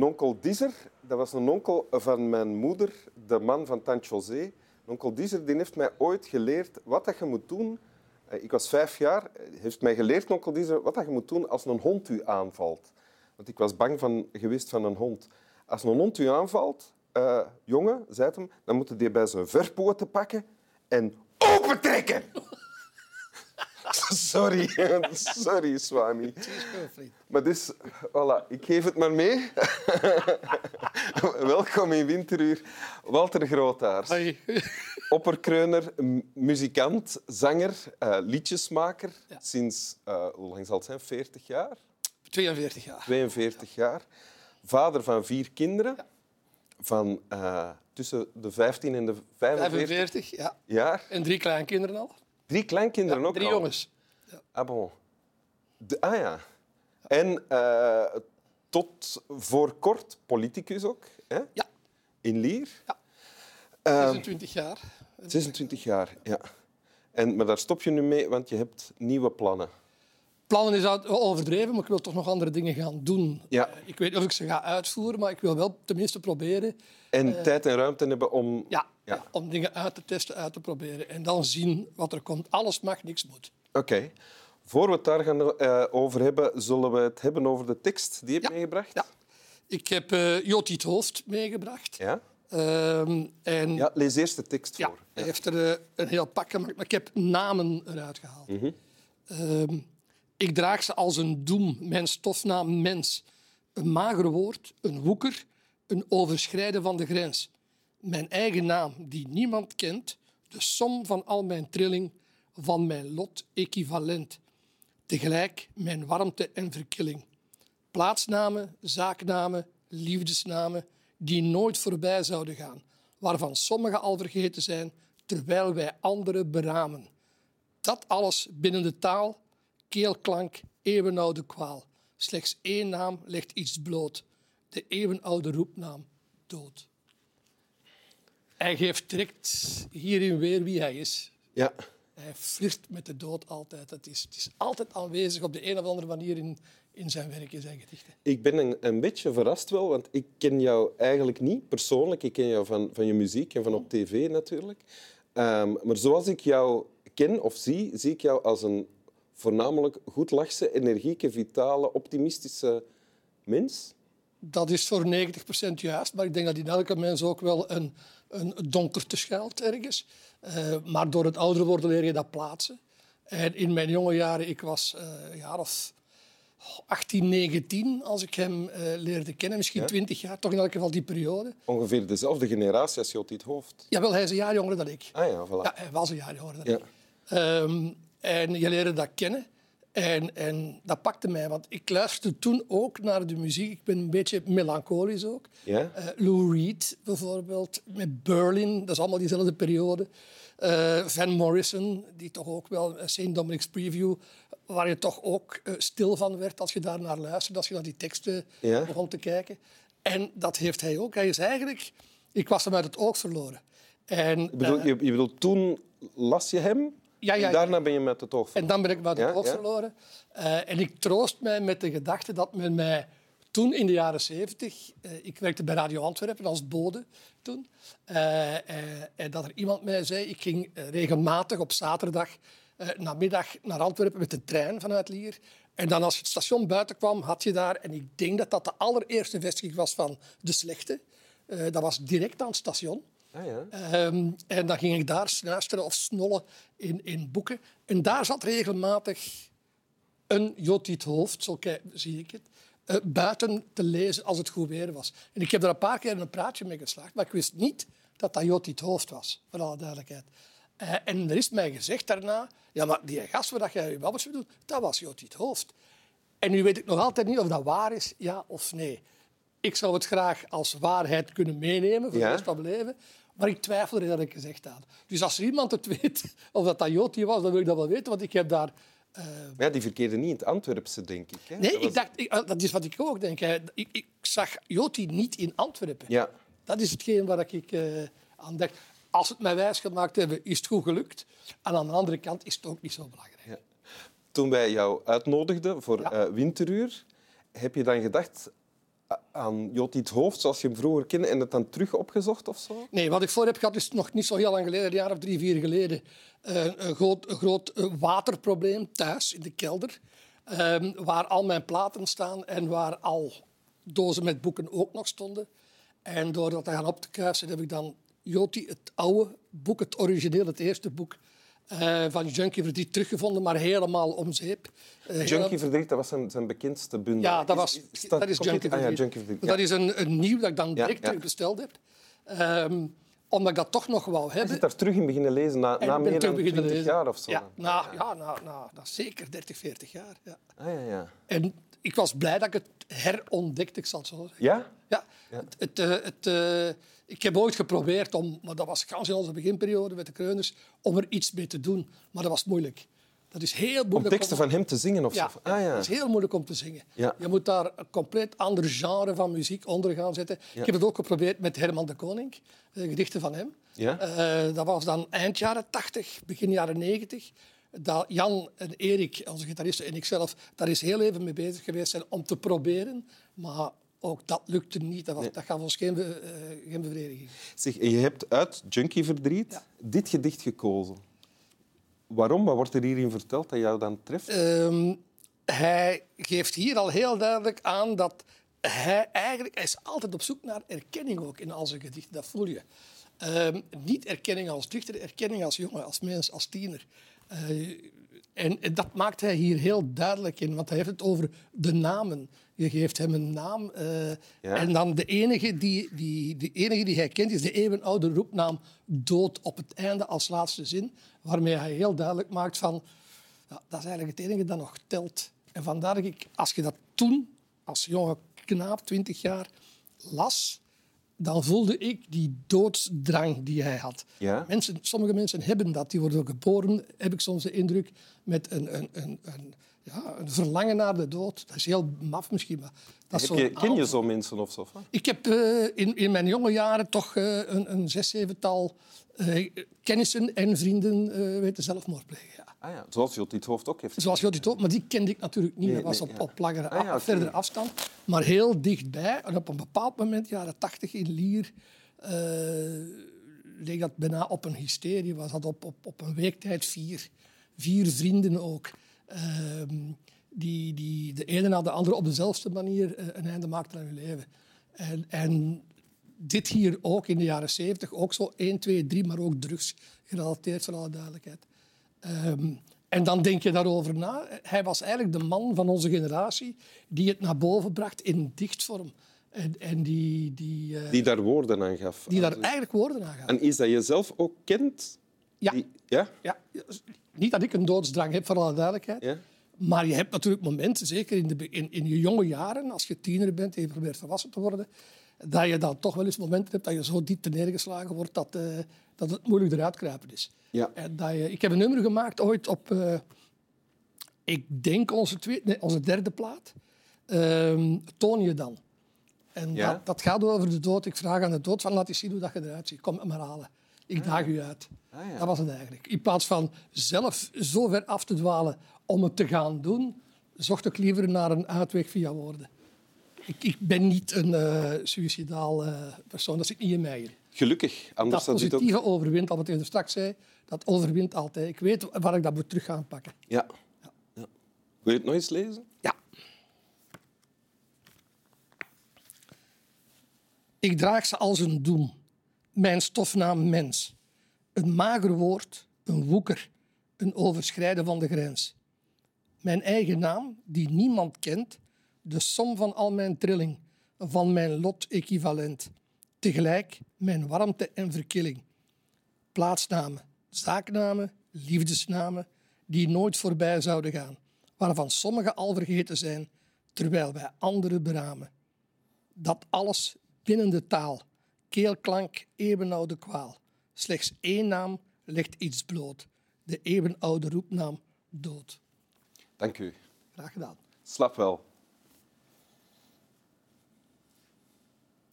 een onkel Diezer. Dat was een onkel van mijn moeder, de man van Tante José. Onkel Diezer die heeft mij ooit geleerd wat dat je moet doen. Eh, Ik was vijf jaar. Heeft mij geleerd, onkel Diezer, wat dat je moet doen als een hond u aanvalt. Want ik was bang van, geweest van een hond. Als een hond u aanvalt, eh, jongen, zei hem, dan moet je die bij zijn verpoten pakken en opentrekken. Sorry, sorry, Swami. Maar dus, voilà, ik geef het maar mee. Welkom in Winteruur, Walter Grootaars. Hoi. Opperkreuner, muzikant, zanger, eh, liedjesmaker. Ja. Sinds, eh, hoe lang zal het zijn? 40 jaar? 42 jaar. 42 jaar. Vader van vier kinderen. Ja. Van eh, tussen de 15 en de 45 45, ja. jaar. En drie kleinkinderen al. Drie kleinkinderen Ja, ook drie al. jongens. Ah, bon. De, ah ja. En eh, tot voor kort politicus ook. Hè? Ja. In Lier. Ja. Ehm, 26 jaar. 26 jaar, ja. En, maar daar stop je nu mee, want je hebt nieuwe plannen. Plannen is uit- overdreven, maar ik wil toch nog andere dingen gaan doen. Ja. Eh, Ik weet niet of ik ze ga uitvoeren, maar ik wil wel tenminste proberen En tijd en ruimte hebben om... ja, Ja. om dingen uit te testen, uit te proberen. En dan zien wat er komt. Alles mag, niks moet. Oké. Voor we het daar gaan eh, over hebben, zullen we het hebben over de tekst die je hebt Ja. meegebracht? Ja. Ik heb eh Jotie het Hoofd meegebracht. Ja? Ehm, en Ja, lees eerst de tekst Ja, voor. hij heeft er eh, een heel pak gemaakt, maar ik heb namen eruit gehaald. Ehm, ik draag ze als een doem, mijn stofnaam mens. Een mager woord, een woeker, een overschrijden van de grens. Mijn eigen naam, die niemand kent, de som van al mijn trilling, van mijn lot equivalent. Tegelijk mijn warmte en verkilling. Plaatsnamen, zaaknamen, liefdesnamen die nooit voorbij zouden gaan, waarvan sommige al vergeten zijn, terwijl wij andere beramen. Dat alles binnen de taal, keelklank, eeuwenoude kwaal. Slechts één naam legt iets bloot, de eeuwenoude roepnaam dood. Hij geeft direct hierin weer wie hij is. Ja. Hij flirt met de dood altijd. Het is, het is altijd aanwezig op de een of andere manier in, in zijn werk, in zijn gedichten. Ik ben een, een beetje verrast wel, want ik ken jou eigenlijk niet persoonlijk. Ik ken jou van, van je muziek en van op tv natuurlijk. Ehm, maar zoals ik jou ken of zie, zie ik jou als een voornamelijk goedlachse, energieke, vitale, optimistische mens. Dat is voor 90% juist, maar ik denk dat in elke mens ook wel een, een donkerte schuilt ergens. Eh, maar door het ouder worden leer je dat plaatsen. En in mijn jonge jaren, ik was eh, een jaar of 18, 19 als ik hem eh, leerde kennen, misschien 20 jaar, toch in elk geval die periode. Ongeveer dezelfde generatie als Jotti het Hoofd. Jawel, hij is een jaar jonger dan ik. Ah ja, voilà. Ja, hij was een jaar jonger dan Ja. ik. Ehm, en je leerde dat kennen. En, en dat pakte mij, want ik luisterde toen ook naar de muziek. Ik ben een beetje melancholisch ook. Ja? Eh, Lou Reed bijvoorbeeld, met Berlin, dat is allemaal diezelfde periode. Eh, Van Morrison, die toch ook wel, eh, St. Dominic's Preview, waar je toch ook stil van werd als je daar naar luisterde, als je naar die teksten Ja. begon te kijken. En dat heeft hij ook. Hij is eigenlijk... Ik was hem uit het oog verloren. En, je, je bedoelt, toen las je hem Ja, ja, en daarna ben je met het oog en dan ben ik me uit het Ja, oog verloren. Eh, en ik troost mij met de gedachte dat men mij toen in de jaren zeventig... eh, ik werkte bij Radio Antwerpen als bode toen. eh, en dat er iemand mij zei... Ik ging regelmatig op zaterdag namiddag naar Antwerpen met de trein vanuit Lier. En dan als je het station buiten kwam, had je daar... En ik denk dat dat de allereerste vestiging was van De Slechte. Dat was direct aan het station. Ah, ja. Ehm, en dan ging ik daar snuisteren of snollen in, in boeken. En daar zat regelmatig een Jotti het hoofd, zo kijk- zie ik het, eh, buiten te lezen als het goed weer was. En ik heb daar een paar keer een praatje mee geslaagd, maar ik wist niet dat dat Jotti het hoofd was, voor alle duidelijkheid. Eh, en er is mij gezegd daarna, ja, maar die gast waar jij je babbeltje doet, dat was Jotti het hoofd. En nu weet ik nog altijd niet of dat waar is, ja of nee. Ik zou het graag als waarheid kunnen meenemen voor Ja. de rest van mijn leven. Maar ik twijfel er eerlijk gezegd aan. Dus als er iemand het weet, of dat dat Joti was, dan wil ik dat wel weten. Want ik heb daar... eh, Maar ja, die verkeerde niet in het Antwerpse, denk ik. Hè? Nee, Dat was- ik dacht, ik- eh, dat is wat ik ook denk. hè. Ik, ik zag Joti niet in Antwerpen. Ja. Dat is hetgeen waar ik eh, aan dacht. Als we het mij wijs gemaakt hebben, is het goed gelukt. En aan de andere kant is het ook niet zo belangrijk. Ja. Toen wij jou uitnodigden voor Ja. Winteruur, heb je dan gedacht... aan Joti het Hoofd, zoals je hem vroeger kende, en het dan terug opgezocht of zo? Nee, wat ik voor heb gehad is nog niet zo heel lang geleden, een jaar of drie, vier geleden, eh, een groot, een groot eh, waterprobleem thuis in de kelder, ehm, waar al mijn platen staan en waar al dozen met boeken ook nog stonden. En door dat te gaan op te kruisen heb ik dan Joti, het oude boek, het origineel, het eerste boek eh, van Junkie Verdriet teruggevonden, maar helemaal om zeep. Uh, Junkie Verdriet, dat was zijn, zijn bekendste bundel. Ja, dat, was, is, dat, dat is Junkie Verdriet. Ah, ja, Junkie Verdriet. Ja. Dat is een, een, nieuw dat ik dan direct ja, terug besteld heb. Um, omdat ik dat toch nog wou hebben. Je zit daar terug in beginnen lezen na, na meer dan 20 lezen. jaar of zo? Ja, na, ja na, na, na zeker 30, 40 jaar. Ja. Ah, ja, ja. En ik was blij dat ik het herontdekte, ik zal het zo zeggen. Ja? Ja. Het, het, het, het uh, ik heb ooit geprobeerd, om, maar dat was gans in onze beginperiode met de Kreuners, om er iets mee te doen. Maar dat was moeilijk. Dat is heel moeilijk. Om teksten van hem te zingen of ja, zo? Ah, ja, dat is heel moeilijk om te zingen. Ja. Je moet daar een compleet ander genre van muziek onder gaan zetten. Ik heb het ook geprobeerd met Herman de Koning, uh, gedichten van hem. Ja? Uh, dat was dan eind jaren 80, begin jaren 90. Dat Jan en Erik, onze gitaristen en ikzelf, daar is heel even mee bezig geweest zijn om te proberen. Maar ook dat lukte niet. Dat, was, nee. dat gaf ons geen, uh, geen bevrediging. Zeg, je hebt uit Junkie Verdriet ja. dit gedicht gekozen. Waarom? Wat wordt er hierin verteld dat jou dan treft? Um, hij geeft hier al heel duidelijk aan dat hij eigenlijk hij is altijd op zoek naar erkenning ook in al zijn gedichten. Dat voel je. Um, niet erkenning als dichter, erkenning als jongen, als mens, als tiener. Uh, en dat maakt hij hier heel duidelijk in, want hij heeft het over de namen. Je geeft hem een naam. Uh, ja. En dan de enige die, die, de enige die hij kent is de eeuwenoude roepnaam dood op het einde als laatste zin. Waarmee hij heel duidelijk maakt van... Ja, dat is eigenlijk het enige dat nog telt. En vandaar dat ik, als je dat toen, als jonge knaap, 20 jaar, las dan voelde ik die doodsdrang die hij had. Ja? Mensen, sommige mensen hebben dat. Die worden geboren, heb ik soms de indruk, met een, een, een, een, ja, een verlangen naar de dood. Dat is heel maf misschien, maar... Dat je, ken je zo mensen of zo? Ik heb uh, in, in mijn jonge jaren toch uh, een, een zes, zevental uh, kennissen en vrienden weten zelfmoord plegen. Ja. Ah ja, zoals Jot het Hoofd ook heeft. Zoals Jot Hoofd, maar die kende ik natuurlijk niet. Nee, dat was op, op langere, ah, ja, verdere afstand. Maar heel dichtbij. En op een bepaald moment, jaren tachtig in Lier, leek dat bijna op een hysterie. Was dat op, op, op een weektijd vier, vier vrienden ook. Uh, die, die de ene na de andere op dezelfde manier uh, een einde maakten aan hun leven. En, en dit hier ook in de jaren zeventig, ook zo 1, 2, 3, maar ook drugs gerelateerd, voor alle duidelijkheid. Um, en dan denk je daarover na. Hij was eigenlijk de man van onze generatie die het naar boven bracht in dichtvorm. En, en die, die, uh, die daar woorden aan gaf. Die daar eigenlijk woorden aan gaf. En is dat je zelf ook kent? Ja. Die, ja? ja. Niet dat ik een doodsdrang heb, voor alle duidelijkheid. Ja? Maar je hebt natuurlijk momenten, zeker in, de, in, in je jonge jaren, als je tiener bent en je probeert volwassen te worden, dat je dan toch wel eens momenten hebt dat je zo diep neergeslagen wordt dat, uh, dat het moeilijk eruit kruipen is. Ja. En dat je, ik heb een nummer gemaakt ooit op, uh, ik denk onze, tweede, nee, onze derde plaat. Uh, toon je dan. En ja? dat, dat, gaat over de dood. Ik vraag aan de dood van laat eens zien hoe dat je eruit ziet. Kom het maar halen. Ik daag u uit. Ah, ja. Dat was het eigenlijk. In plaats van zelf zo ver af te dwalen om het te gaan doen, zocht ik liever naar een uitweg via woorden. Ik, ik ben niet een uh, suicidaal uh, persoon, dat zit niet in mij. Gelukkig. Anders dat positieve ook... overwint, al wat je straks zei, dat overwint altijd. Ik weet waar ik dat moet terug gaan pakken. Ja. ja. ja. Wil je het nog eens lezen? Ja. Ik draag ze als een doem, mijn stofnaam mens. Een mager woord, een woeker, een overschrijden van de grens. Mijn eigen naam, die niemand kent, de som van al mijn trilling, van mijn lot equivalent. Tegelijk mijn warmte en verkilling. Plaatsnamen, zaaknamen, liefdesnamen, die nooit voorbij zouden gaan, waarvan sommige al vergeten zijn, terwijl wij andere beramen. Dat alles binnen de taal, keelklank, eeuwenoude kwaal. Slechts één naam legt iets bloot, de eeuwenoude roepnaam dood. Dank u. Graag gedaan. Slap wel.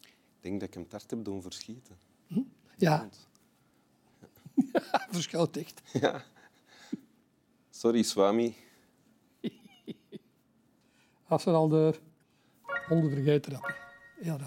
Ik denk dat ik hem tart heb doen verschieten. Hm? Ja. ja. Verschoot echt. Ja. Sorry, Swami. Als er al de... Honden vergeten rap. Heel.